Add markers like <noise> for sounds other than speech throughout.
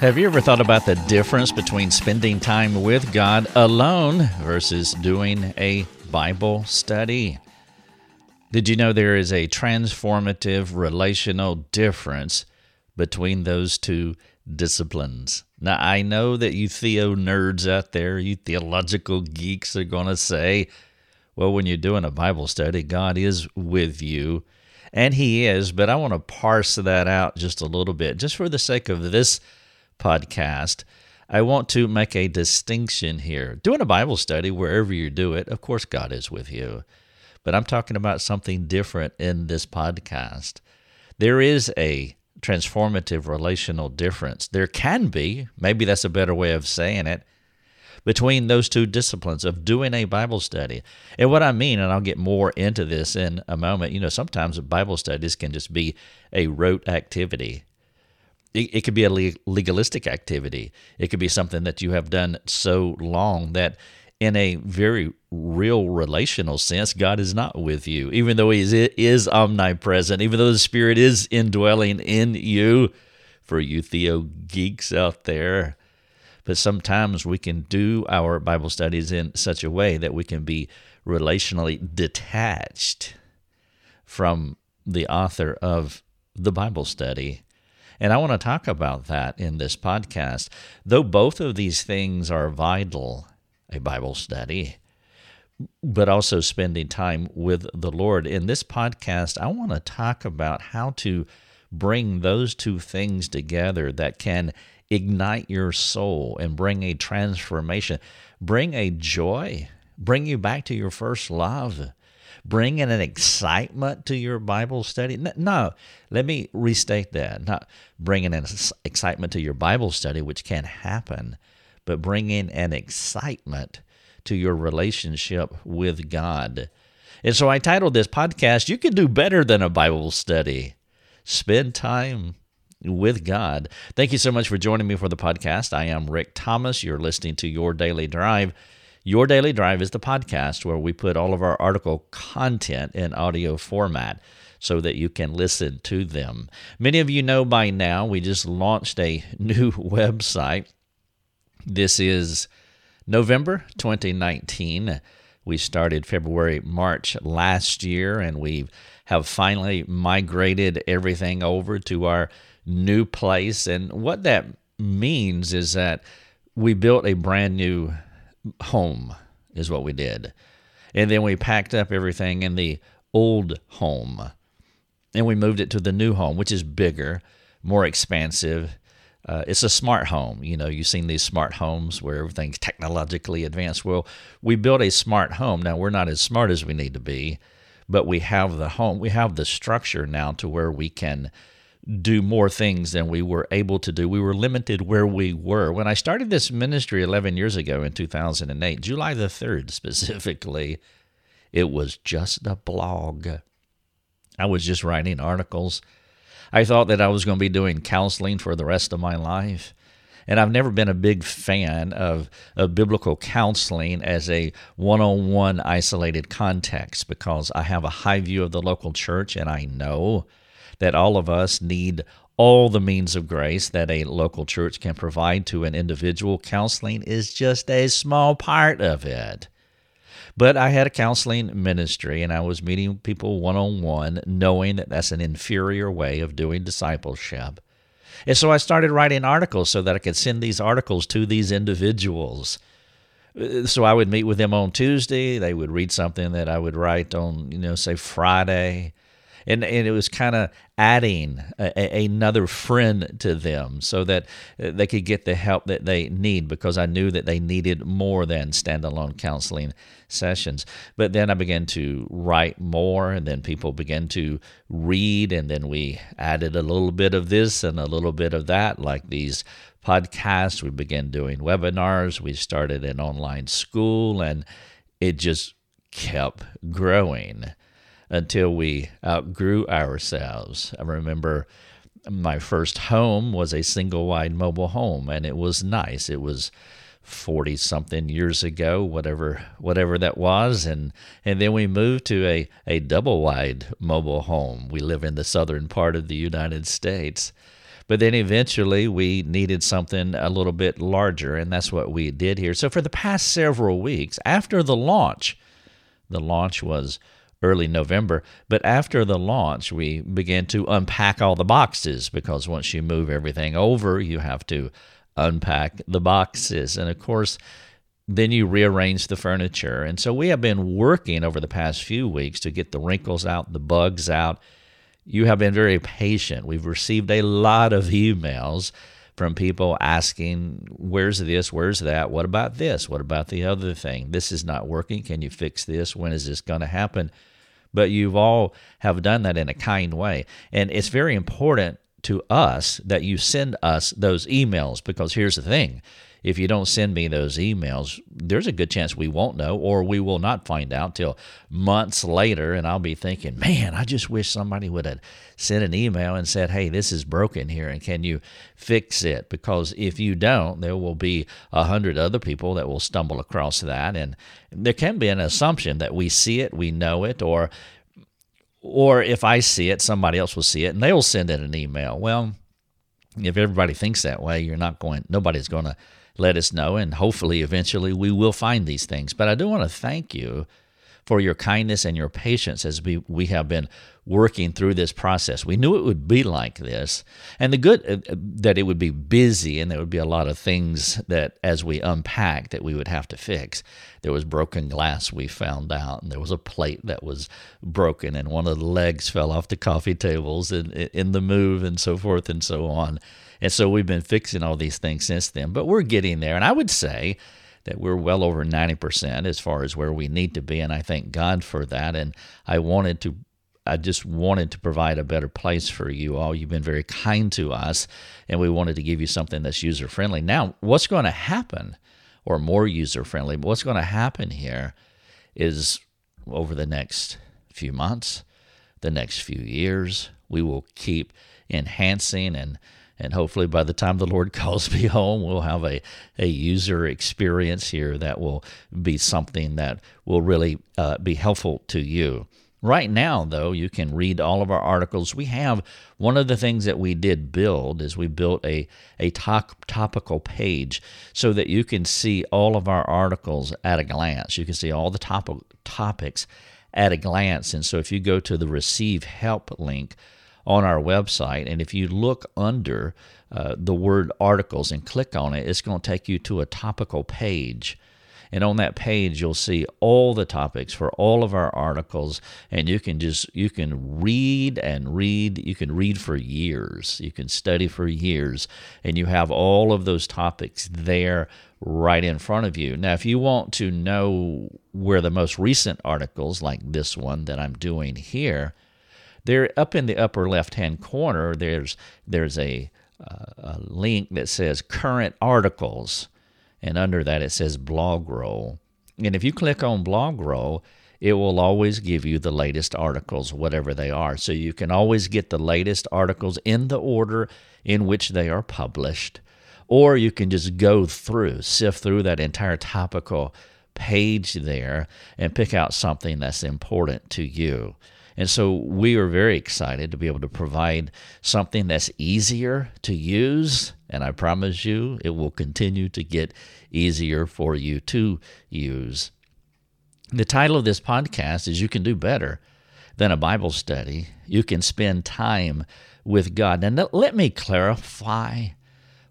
Have you ever thought about the difference between spending time with God alone versus doing a Bible study? Did you know there is a transformative relational difference between those two disciplines? Now, I know that you theo nerds out there, you theological geeks are going to say, well, when you're doing a Bible study, God is with you. And He is, but I want to parse that out just a little bit, just for the sake of this podcast, I want to make a distinction here. Doing a Bible study, wherever you do it, of course, God is with you. But I'm talking about something different in this podcast. There is a transformative relational difference. There can be, maybe that's a better way of saying it, between those two disciplines of doing a Bible study. And what I mean, and I'll get more into this in a moment, you know, sometimes Bible studies can just be a rote activity it, it could be a legalistic activity. It could be something that you have done so long that in a very real relational sense, God is not with you, even though He is, is omnipresent, even though the Spirit is indwelling in you. For you Theo geeks out there, but sometimes we can do our Bible studies in such a way that we can be relationally detached from the author of the Bible study. And I want to talk about that in this podcast. Though both of these things are vital, a Bible study, but also spending time with the Lord. In this podcast, I want to talk about how to bring those two things together that can ignite your soul and bring a transformation, bring a joy, bring you back to your first love bringing an excitement to your Bible study. No, let me restate that. Not bringing an excitement to your Bible study, which can happen, but bringing an excitement to your relationship with God. And so I titled this podcast, You Can Do Better Than a Bible Study. Spend time with God. Thank you so much for joining me for the podcast. I am Rick Thomas. You're listening to Your Daily Drive. Your Daily Drive is the podcast where we put all of our article content in audio format so that you can listen to them. Many of you know by now we just launched a <laughs> new website. This is November 2019. We started February, March last year, and we have finally migrated everything over to our new place. And what that means is that we built a brand new home, is what we did. And then we packed up everything in the old home and we moved it to the new home, which is bigger, more expansive. Uh, it's a smart home. You know, you've seen these smart homes where everything's technologically advanced. Well, we built a smart home. Now, we're not as smart as we need to be, but we have the home, we have the structure now to where we can do more things than we were able to do. We were limited where we were. When I started this ministry 11 years ago in 2008, July the 3rd specifically, it was just a blog. I was just writing articles. I thought that I was going to be doing counseling for the rest of my life. And I've never been a big fan of, of biblical counseling as a one on one isolated context because I have a high view of the local church and I know that all of us need all the means of grace that a local church can provide to an individual. Counseling is just a small part of it. But I had a counseling ministry and I was meeting people one on one, knowing that that's an inferior way of doing discipleship. And so I started writing articles so that I could send these articles to these individuals. So I would meet with them on Tuesday. They would read something that I would write on, you know, say Friday and and it was kind of adding a, another friend to them so that uh, they could get the help that they need because I knew that they needed more than standalone counseling sessions. But then I began to write more, and then people began to read, and then we added a little bit of this and a little bit of that, like these podcasts. We began doing webinars. We started an online school, and it just kept growing until we uh, outgrew ourselves. I remember my first home was a single wide mobile home, and it was nice. It was 40 something years ago, whatever whatever that was, and and then we moved to a, a double wide mobile home. We live in the southern part of the United States. But then eventually we needed something a little bit larger, and that's what we did here. So for the past several weeks, after the launch, the launch was early November. But after the launch, we began to unpack all the boxes because once you move everything over, you have to unpack the boxes. And of course, then you rearrange the furniture. And so we have been working over the past few weeks to get the wrinkles out, the bugs out. You have been very patient. We've received a lot of emails from people asking, Where's this? Where's that? What about this? What about the other thing? This is not working. Can you fix this? When is this going to happen? But you've all have done that in a kind way. And it's very important to us that you send us those emails because here's the thing if you don't send me those emails, there's a good chance we won't know or we will not find out till months later. And I'll be thinking, man, I just wish somebody would have sent an email and said, hey, this is broken here and can you fix it? Because if you don't, there will be a hundred other people that will stumble across that. And there can be an assumption that we see it, we know it, or or if I see it, somebody else will see it and they will send in an email. Well, if everybody thinks that way, you're not going, nobody's going to let us know, and hopefully, eventually, we will find these things. But I do want to thank you for your kindness and your patience as we, we have been working through this process. We knew it would be like this, and the good uh, that it would be busy and there would be a lot of things that as we unpack that we would have to fix. There was broken glass we found out, and there was a plate that was broken, and one of the legs fell off the coffee tables in, in the move, and so forth and so on. And so we've been fixing all these things since then, but we're getting there. And I would say that we're well over 90% as far as where we need to be. And I thank God for that. And I wanted to I just wanted to provide a better place for you all. You've been very kind to us, and we wanted to give you something that's user friendly. Now, what's going to happen, or more user friendly, but what's going to happen here is over the next few months, the next few years, we will keep enhancing and and hopefully by the time the Lord <laughs> calls me home, we'll have a, a user experience here that will be something that will really uh, be helpful to you. Right now, though, you can read all of our articles. We have one of the things that we did build is we built a, a top, topical page so that you can see all of our articles at a glance. You can see all the top, topics at a glance. And so if you go to the Receive Help link, on our website. And if you look under uh, the word articles and click on it, it's going to take you to a topical page. And on that page, you'll see all the topics for all of our articles, and you can just you can read and read. You can read for years. You can study for years, and you have all of those topics there right in front of you. Now, if you want to know where the most recent articles, like this one that I'm doing here, there, up in the upper left-hand corner, there's there's a, uh, a link that says current articles, and under that it says blog roll. And if you click on blog roll, it will always give you the latest articles, whatever they are. So you can always get the latest articles in the order in which they are published, or you can just go through, sift through that entire topical page there and pick out something that's important to you. And so we are very excited to be able to provide something that's easier to use. And I promise you, it will continue to get easier for you to use. The title of this podcast is You Can Do Better Than a Bible Study. You can spend time with God. And let me clarify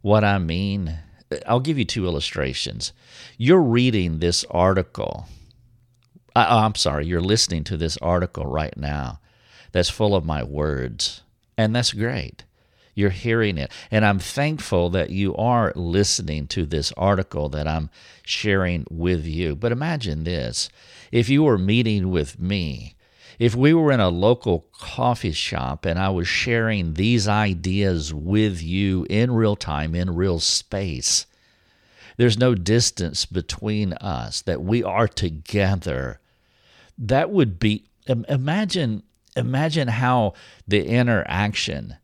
what I mean. I'll give you two illustrations. You're reading this article I, oh, am sorry, you're listening to this article right now that's full of my words, and that's great. You're hearing it. And I'm thankful that you are listening to this article that I'm sharing with you. But imagine this if you were meeting with me, if we were in a local coffee shop and I was sharing these ideas with you in real time, in real space, there's no distance between us, that we are together that would be imagine imagine how the interaction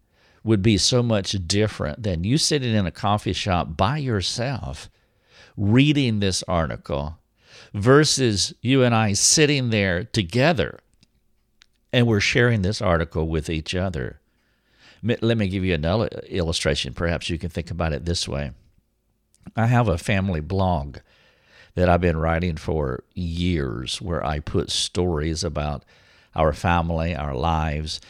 would be so much different than you sitting in a coffee shop by yourself reading this article versus you and I sitting there together and we're sharing this article with each other. Let me give you another illustration. Perhaps you can think about it this way. I have a family blog that I've been writing for years where I put stories about our family, our lives,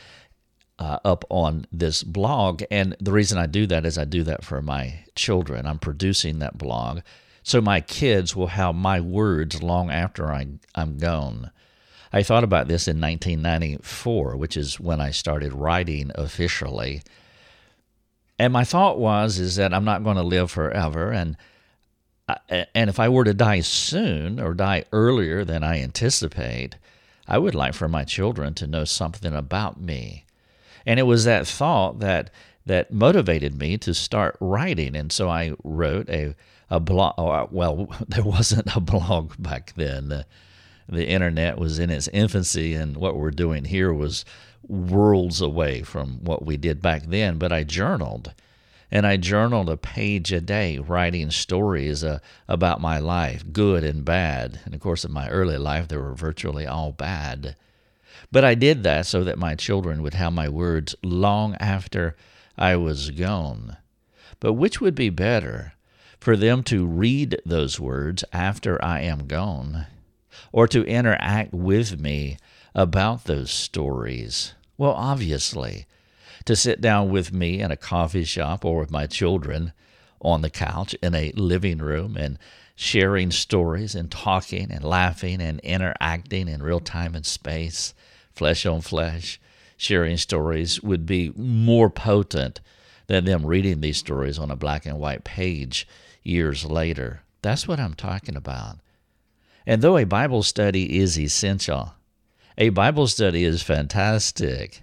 uh, up on this blog. And the reason I do that is I do that for my children. I'm producing that blog so my kids will have my words long after I, I'm gone. I thought about this in 1994, which is when I started writing officially. And my thought was is that I'm not going to live forever and and if I were to die soon or die earlier than I anticipate, I would like for my children to know something about me. And it was that thought that that motivated me to start writing. And so I wrote a a blog. Uh, well, <laughs> there wasn't a blog back then. The, the internet was in its infancy, and what we're doing here was worlds away from what we did back then. But I journaled, and I journaled a page a day, writing stories uh, about my life, good and bad. And of course, in my early life, they were virtually all bad. But I did that so that my children would have my words long after I was gone. But which would be better? For them to read those words after I am gone, or to interact with me about those stories? Well, obviously, to sit down with me in a coffee shop or with my children on the couch in a living room and sharing stories and talking and laughing and interacting in real time and space, flesh on flesh, sharing stories would be more potent than them reading these stories on a black and white page years later. That's what I'm talking about. And though a Bible study is essential, a Bible study is fantastic.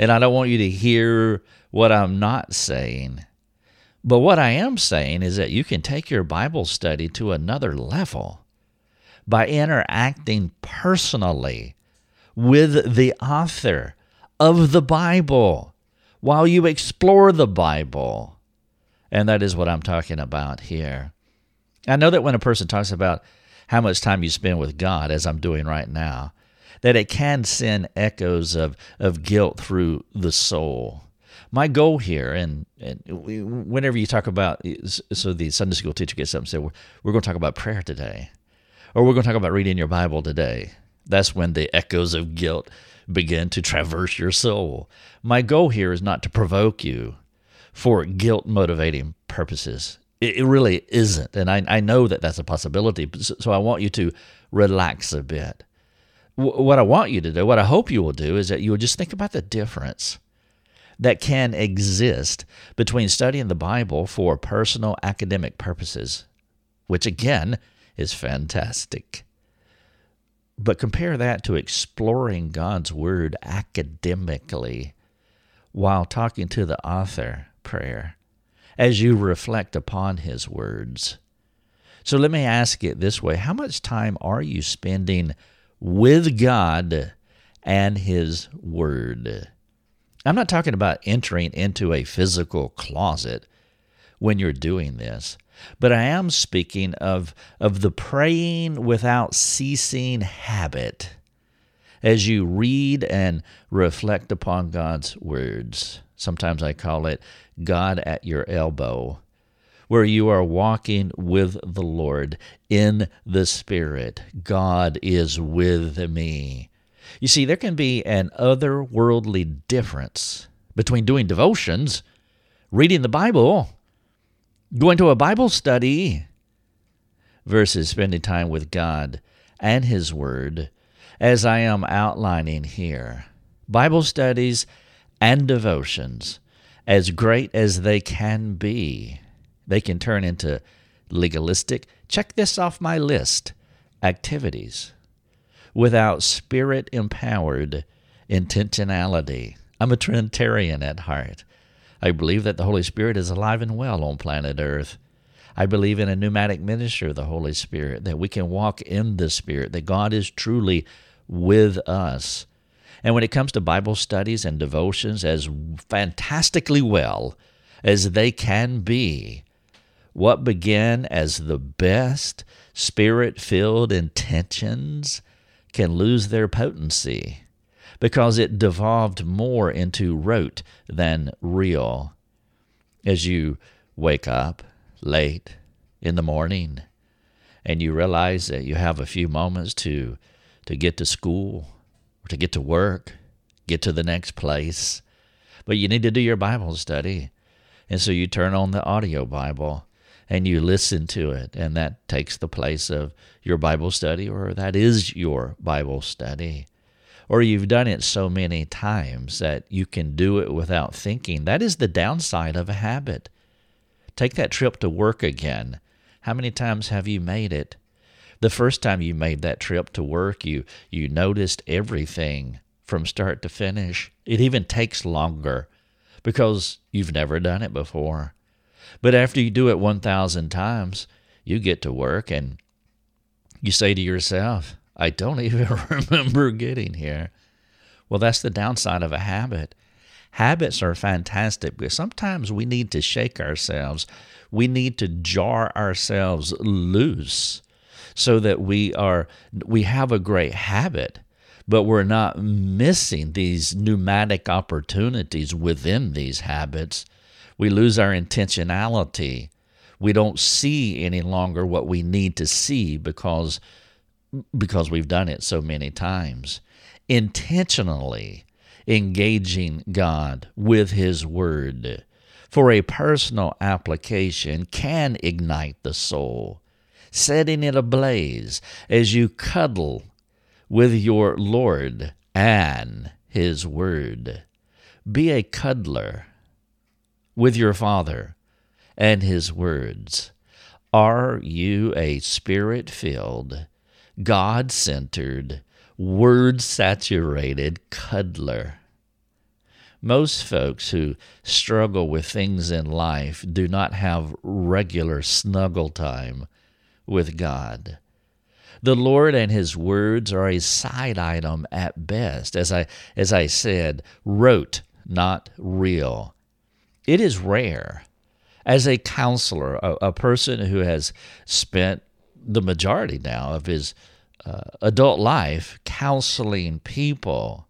And I don't want you to hear what I'm not saying. But what I am saying is that you can take your Bible study to another level by interacting personally with the author of the Bible while you explore the Bible. And that is what I'm talking about here. I know that when a person talks about how much time you spend with God, as I'm doing right now, that it can send echoes of, of guilt through the soul. My goal here, and, and whenever you talk about, so the Sunday school teacher gets up and says, we're, we're going to talk about prayer today, or we're going to talk about reading your Bible today. That's when the echoes of guilt begin to traverse your soul. My goal here is not to provoke you for guilt motivating purposes. It, really isn't. And I, I know that that's a possibility. So I want you to relax a bit. What I want you to do, what I hope you will do, is that you will just think about the difference that can exist between studying the Bible for personal academic purposes, which again is fantastic but compare that to exploring God's Word academically while talking to the author prayer as you reflect upon His words. So let me ask it this way How much time are you spending with God and His Word? I'm not talking about entering into a physical closet when you're doing this. But I am speaking of, of the praying without ceasing habit as you read and reflect upon God's words. Sometimes I call it God at your elbow, where you are walking with the Lord in the Spirit. God is with me. You see, there can be an otherworldly difference between doing devotions, reading the Bible, going to a Bible study versus spending time with God and His Word, as I am outlining here. Bible studies and devotions, as great as they can be, they can turn into legalistic, check this off my list, activities without spirit empowered intentionality. I'm a Trinitarian at heart. I believe that the Holy Spirit is alive and well on planet Earth. I believe in a pneumatic ministry of the Holy Spirit, that we can walk in the Spirit, that God is truly with us. And when it comes to Bible studies and devotions, as fantastically well as they can be, what began as the best spirit filled intentions can lose their potency because it devolved more into rote than real. As you wake up late in the morning and you realize that you have a few moments to to get to school or to get to work, get to the next place, but you need to do your Bible study. And so you turn on the audio Bible and you listen to it, and that takes the place of your Bible study, or that is your Bible study. Or you've done it so many times that you can do it without thinking. That is the downside of a habit. Take that trip to work again. How many times have you made it? The first time you made that trip to work, you, you noticed everything from start to finish. It even takes longer because you've never done it before. But after you do it 1,000 times, you get to work and you say to yourself, I don't <laughs> even remember getting here. Well, that's the downside of a habit. Habits are fantastic because sometimes we need to shake ourselves. We need to jar ourselves loose so that we are we have a great habit but we're not missing these pneumatic opportunities within these habits. We lose our intentionality. We don't see any longer what we need to see because because we've done it so many times. Intentionally engaging God with His Word for a personal application can ignite the soul, setting it ablaze as you cuddle with your Lord and His Word. Be a cuddler with your Father and His words. Are you a spirit filled, God centered, word saturated cuddler? Most folks who struggle with things in life do not have regular snuggle time with God. The Lord and His words are a side item at best. As I, as I said, rote, not real. It is rare. As a counselor, a, a person who has spent the majority now of his uh, adult life counseling people,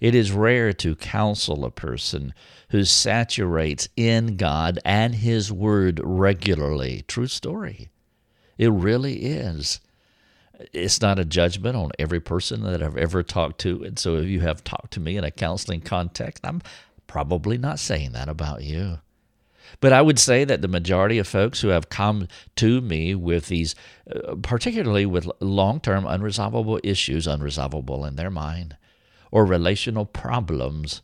it is rare to counsel a person who saturates in God and His Word regularly. True story. It really is it's not a judgment on every person that I've ever talked to. And so if you have talked to me in a counseling context, I'm probably not saying that about you. But I would say that the majority of folks who have come to me with these, uh, particularly with long term unresolvable issues, unresolvable in their mind, or relational problems,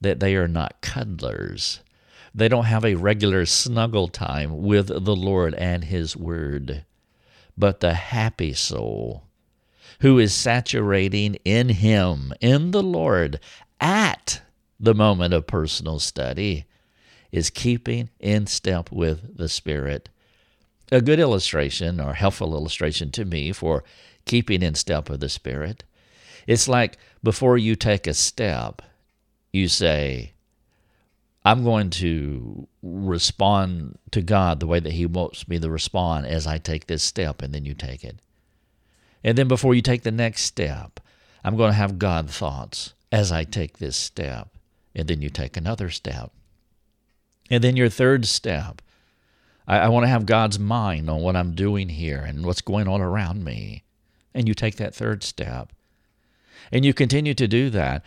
that they are not cuddlers. They don't have a regular snuggle time with the Lord and His Word but the happy soul who is saturating in Him, in the Lord, at the moment of personal study, is keeping in step with the Spirit. A good illustration or helpful illustration to me for keeping in step with the Spirit. It's like before you take a step, you say, I'm going to respond to God the way that He wants me to respond as I take this step, and then you take it. And then before you take the next step, I'm going to have God thoughts as I take this step, and then you take another step. And then your third step, I, I want to have God's mind on what I'm doing here and what's going on around me. And you take that third step. And you continue to do that.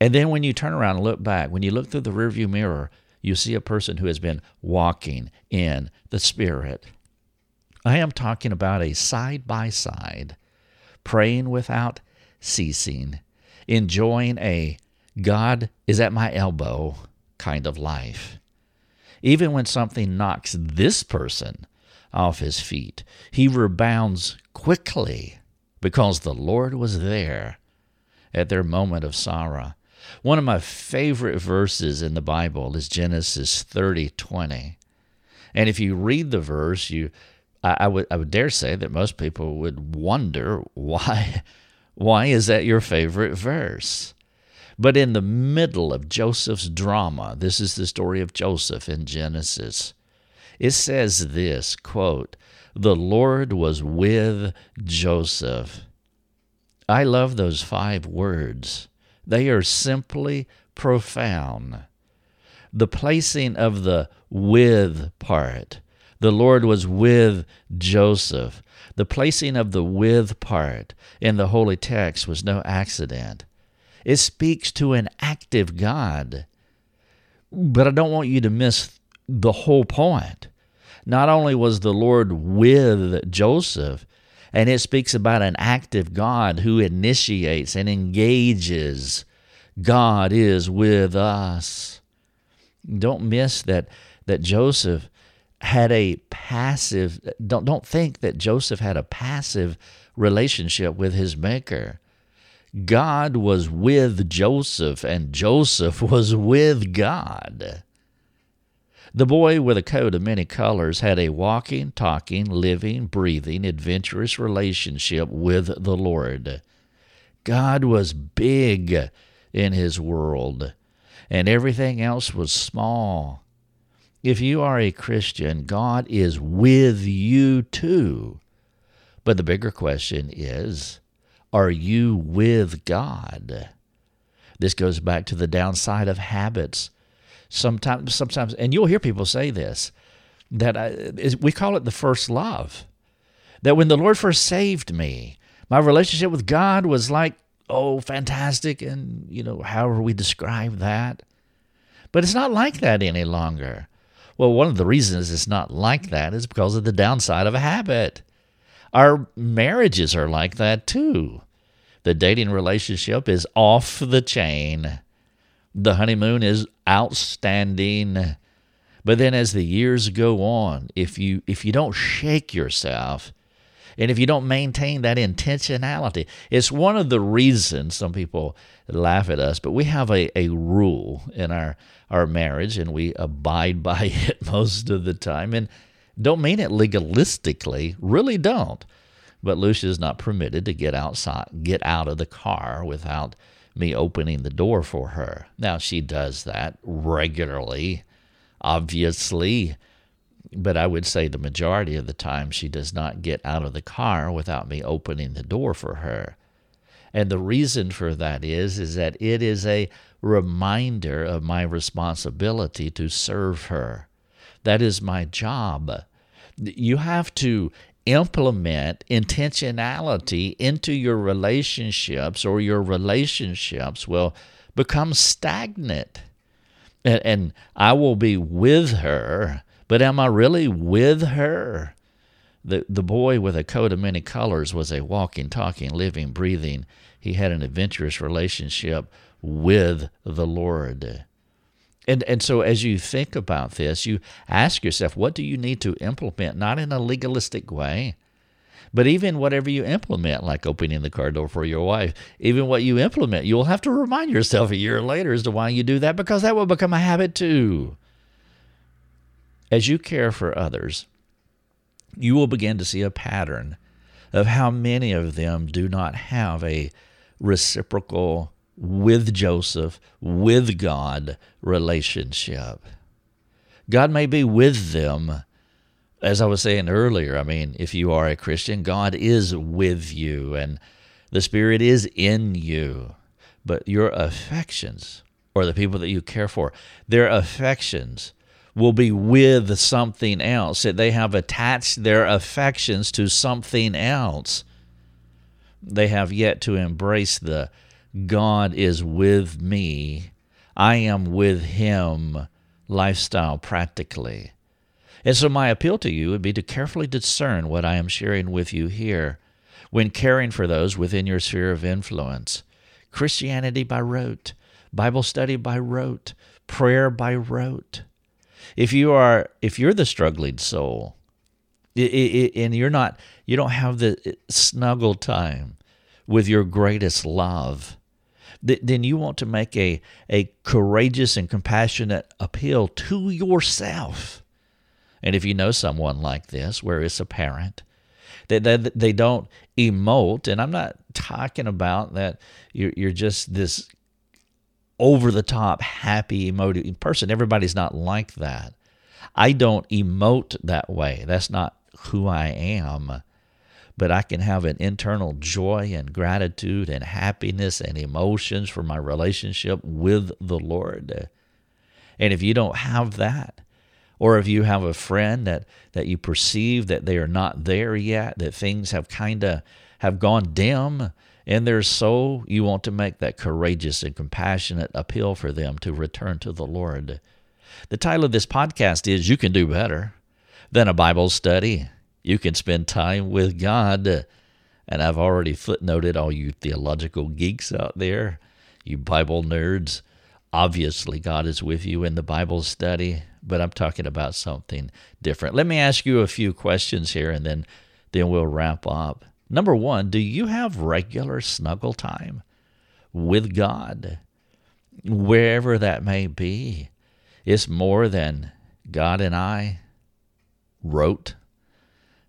And then when you turn around and look back, when you look through the rearview mirror, you see a person who has been walking in the Spirit. I am talking about a side by side, praying without ceasing, enjoying a God is at my elbow kind of life. Even when something knocks this person off his feet, he rebounds quickly because the Lord was there at their moment of sorrow. One of my favorite verses in the Bible is Genesis 30 20. And if you read the verse, you I, I, would I would dare say that most people would wonder why <laughs> why is that your favorite verse? But in the middle of Joseph's drama, this is the story of Joseph in Genesis. It says this quote, The Lord was with Joseph. I love those five words They are simply profound. The placing of the with part. The Lord was with Joseph. The placing of the with part in the holy text was no accident. It speaks to an active God. But I don't want you to miss the whole point. Not only was the Lord with Joseph, and it speaks about an active God who initiates and engages. God is with us. Don't miss that that Joseph had a passive don't don't think that Joseph had a passive relationship with his maker. God was with Joseph and Joseph <laughs> was with God. The boy with a coat of many colors had a walking, talking, living, breathing, adventurous relationship with the Lord. God was big in his world, and everything else was small. If you are a Christian, God is with you too. But the bigger question is are you with God? This goes back to the downside of habits. Sometimes sometimes and you'll hear people say this that I, is, we call it the first love. That when the lord first saved me my relationship with god was like oh fantastic and you know however we describe that. But it's not like that any longer. Well one of the reasons it's not like that is because of the downside of a habit our marriages are like that too the dating relationship is off the chain the honeymoon is outstanding. But then as the years go on, if you if you don't shake yourself, and if you don't maintain that intentionality, it's one of the reasons some people laugh at us, but we have a, a rule in our, our marriage and we abide by <laughs> it most of the time. And don't mean it legalistically, really don't. But Lucia is not permitted to get outside, get out of the car without me opening the door for her. Now, she does that regularly, obviously, but I would say the majority of the time she does not get out of the car without me opening the door for her. And the reason for that is is that it is a reminder of my responsibility to serve her. That is my job. You have to implement intentionality into your relationships, or your relationships will become stagnant. And, and I will be with her, but am I really with her? The, the boy with a coat of many colors was a walking, talking, living, breathing. He had an adventurous relationship with the Lord. And, and so as you think about this, you ask yourself, what do you need to implement? Not in a legalistic way, but even whatever you implement, like opening the car door for your wife, even what you implement, you'll have to remind yourself a year later as to why you do that because that will become a habit too. As you care for others, you will begin to see a pattern of how many of them do not have a reciprocal with Joseph, with God relationship. God may be with them. As I was saying earlier, I mean, if you are a Christian, God is with you and the Spirit is in you. But your affections, or the people that you care for, their affections will be with something else. That they have attached their affections to something else. They have yet to embrace the God is with me, I am with Him lifestyle practically. And so, my appeal to you would be to carefully discern what I am sharing with you here when caring for those within your sphere of influence. Christianity by rote, Bible study by rote, prayer by rote. If you are, if you're the struggling soul, and you're not, you don't have the snuggle time with your greatest love, then you want to make a, a courageous and compassionate appeal to yourself. And if you know someone like this, where it's apparent that they, they, they don't emote, and I'm not talking about that you're, you're just this over the top, happy, emotive person. Everybody's not like that. I don't emote that way. That's not who I am. But I can have an internal joy and gratitude and happiness and emotions for my relationship with the Lord. And if you don't have that, or if you have a friend that, that you perceive that they are not there yet, that things have kind of have gone dim in their soul, you want to make that courageous and compassionate appeal for them to return to the Lord. The title of this podcast is You Can Do Better Than a Bible Study. You can spend time with God. And I've already footnoted all you theological geeks out there, you Bible nerds. Obviously, God is with you in the Bible study, but I'm talking about something different. Let me ask you a few questions here and then, then we'll wrap up. Number one, do you have regular snuggle time with God? Wherever that may be. It's more than God and I rote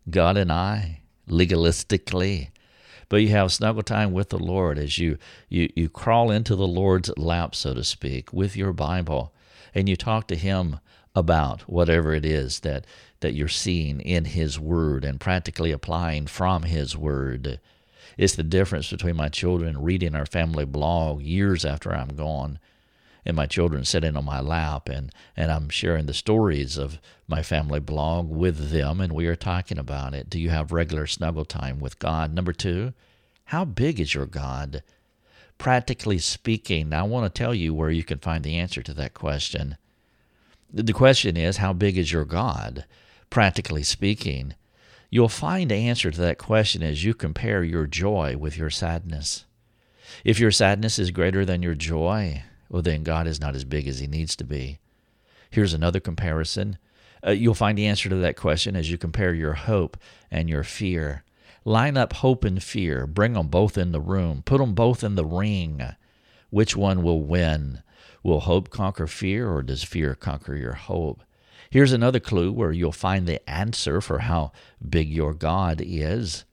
God and I legalistically. But you have snuggle time with the Lord as you, you, you crawl into the Lord's lap, so to speak, with your Bible, and you talk to Him about whatever it is that, that you're seeing in His Word and practically applying from His Word. It's the difference between my children reading our family blog years after I'm gone and my children sitting on my lap and, and I'm sharing the stories of my family blog with them and we are talking about it. Do you have regular snuggle time with God? Number two, how big is your God? Practically speaking, I want to tell you where you can find the answer to that question. The question is, how big is your God? Practically speaking, you'll find the answer to that question as you compare your joy with your sadness. If your sadness is greater than your joy, well, then God is not as big as he needs to be. Here's another comparison. Uh, you'll find the answer to that question as you compare your hope and your fear. Line up hope and fear, bring them both in the room, put them both in the ring. Which one will win? Will hope conquer fear, or does fear conquer your hope? Here's another clue where you'll find the answer for how big your God is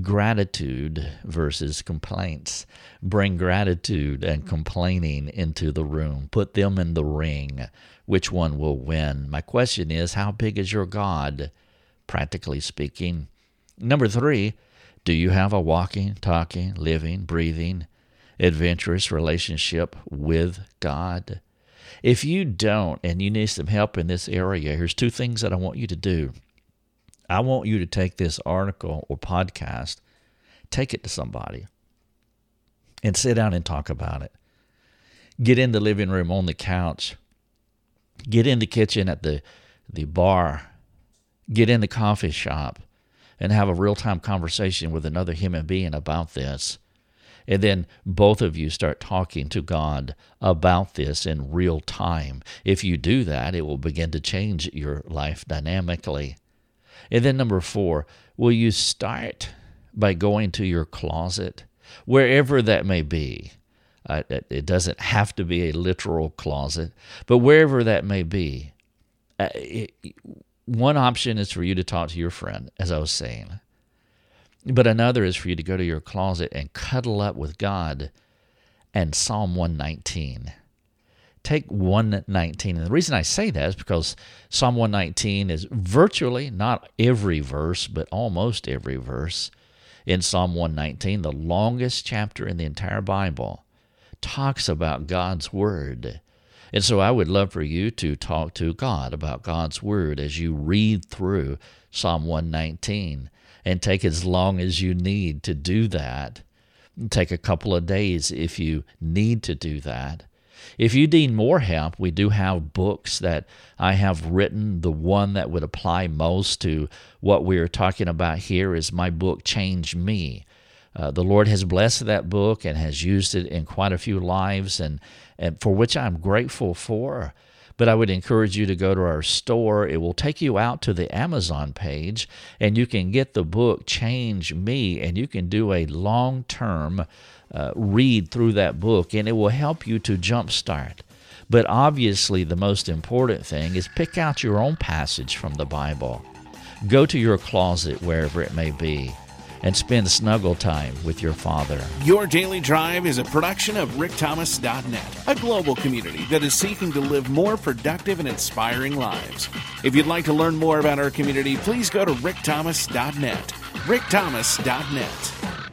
gratitude versus complaints. Bring gratitude and complaining into the room. Put them in the ring. Which one will win? My question is how big is your God, practically speaking? Number three, do you have a walking, talking, living, breathing, adventurous relationship with God? If you don't and you need some help in this area, here's two things that I want you to do. I want you to take this article or podcast, take it to somebody, and sit down and talk about it. Get in the living room on the couch. Get in the kitchen at the, the bar. Get in the coffee shop and have a real time conversation with another human being about this. And then both of you start talking to God about this in real time. If you do that, it will begin to change your life dynamically. And then number four, will you start by going to your closet, wherever that may be? Uh, it doesn't have to be a literal closet, but wherever that may be. Uh, it, one option is for you to talk to your friend, as I was saying. But another is for you to go to your closet and cuddle up with God and Psalm 119 take 119. And the reason I say that is because Psalm 119 is virtually not every verse, but almost every verse in Psalm 119, the longest chapter in the entire Bible, talks about God's Word. And so I would love for you to talk to God about God's Word as you read through Psalm 119 and take as long as you need to do that. Take a couple of days if you need to do that. If you need more help, we do have books that I have written. The one that would apply most to what we're talking about here is my book, Change Me. Uh, the Lord has blessed that book and has used it in quite a few lives, and, and for which I'm grateful for. But I would encourage you to go to our store. It will take you out to the Amazon page, and you can get the book Change Me, and you can do a long term uh, read through that book, and it will help you to jumpstart. But obviously, the most important thing is pick out your own passage from the Bible. Go to your closet, wherever it may be, and spend snuggle time with your Father. Your Daily Drive is a production of rickthomas.net, a global community that is seeking to live more productive and inspiring lives. If you'd like to learn more about our community, please go to rickthomas.net. rickthomas.net.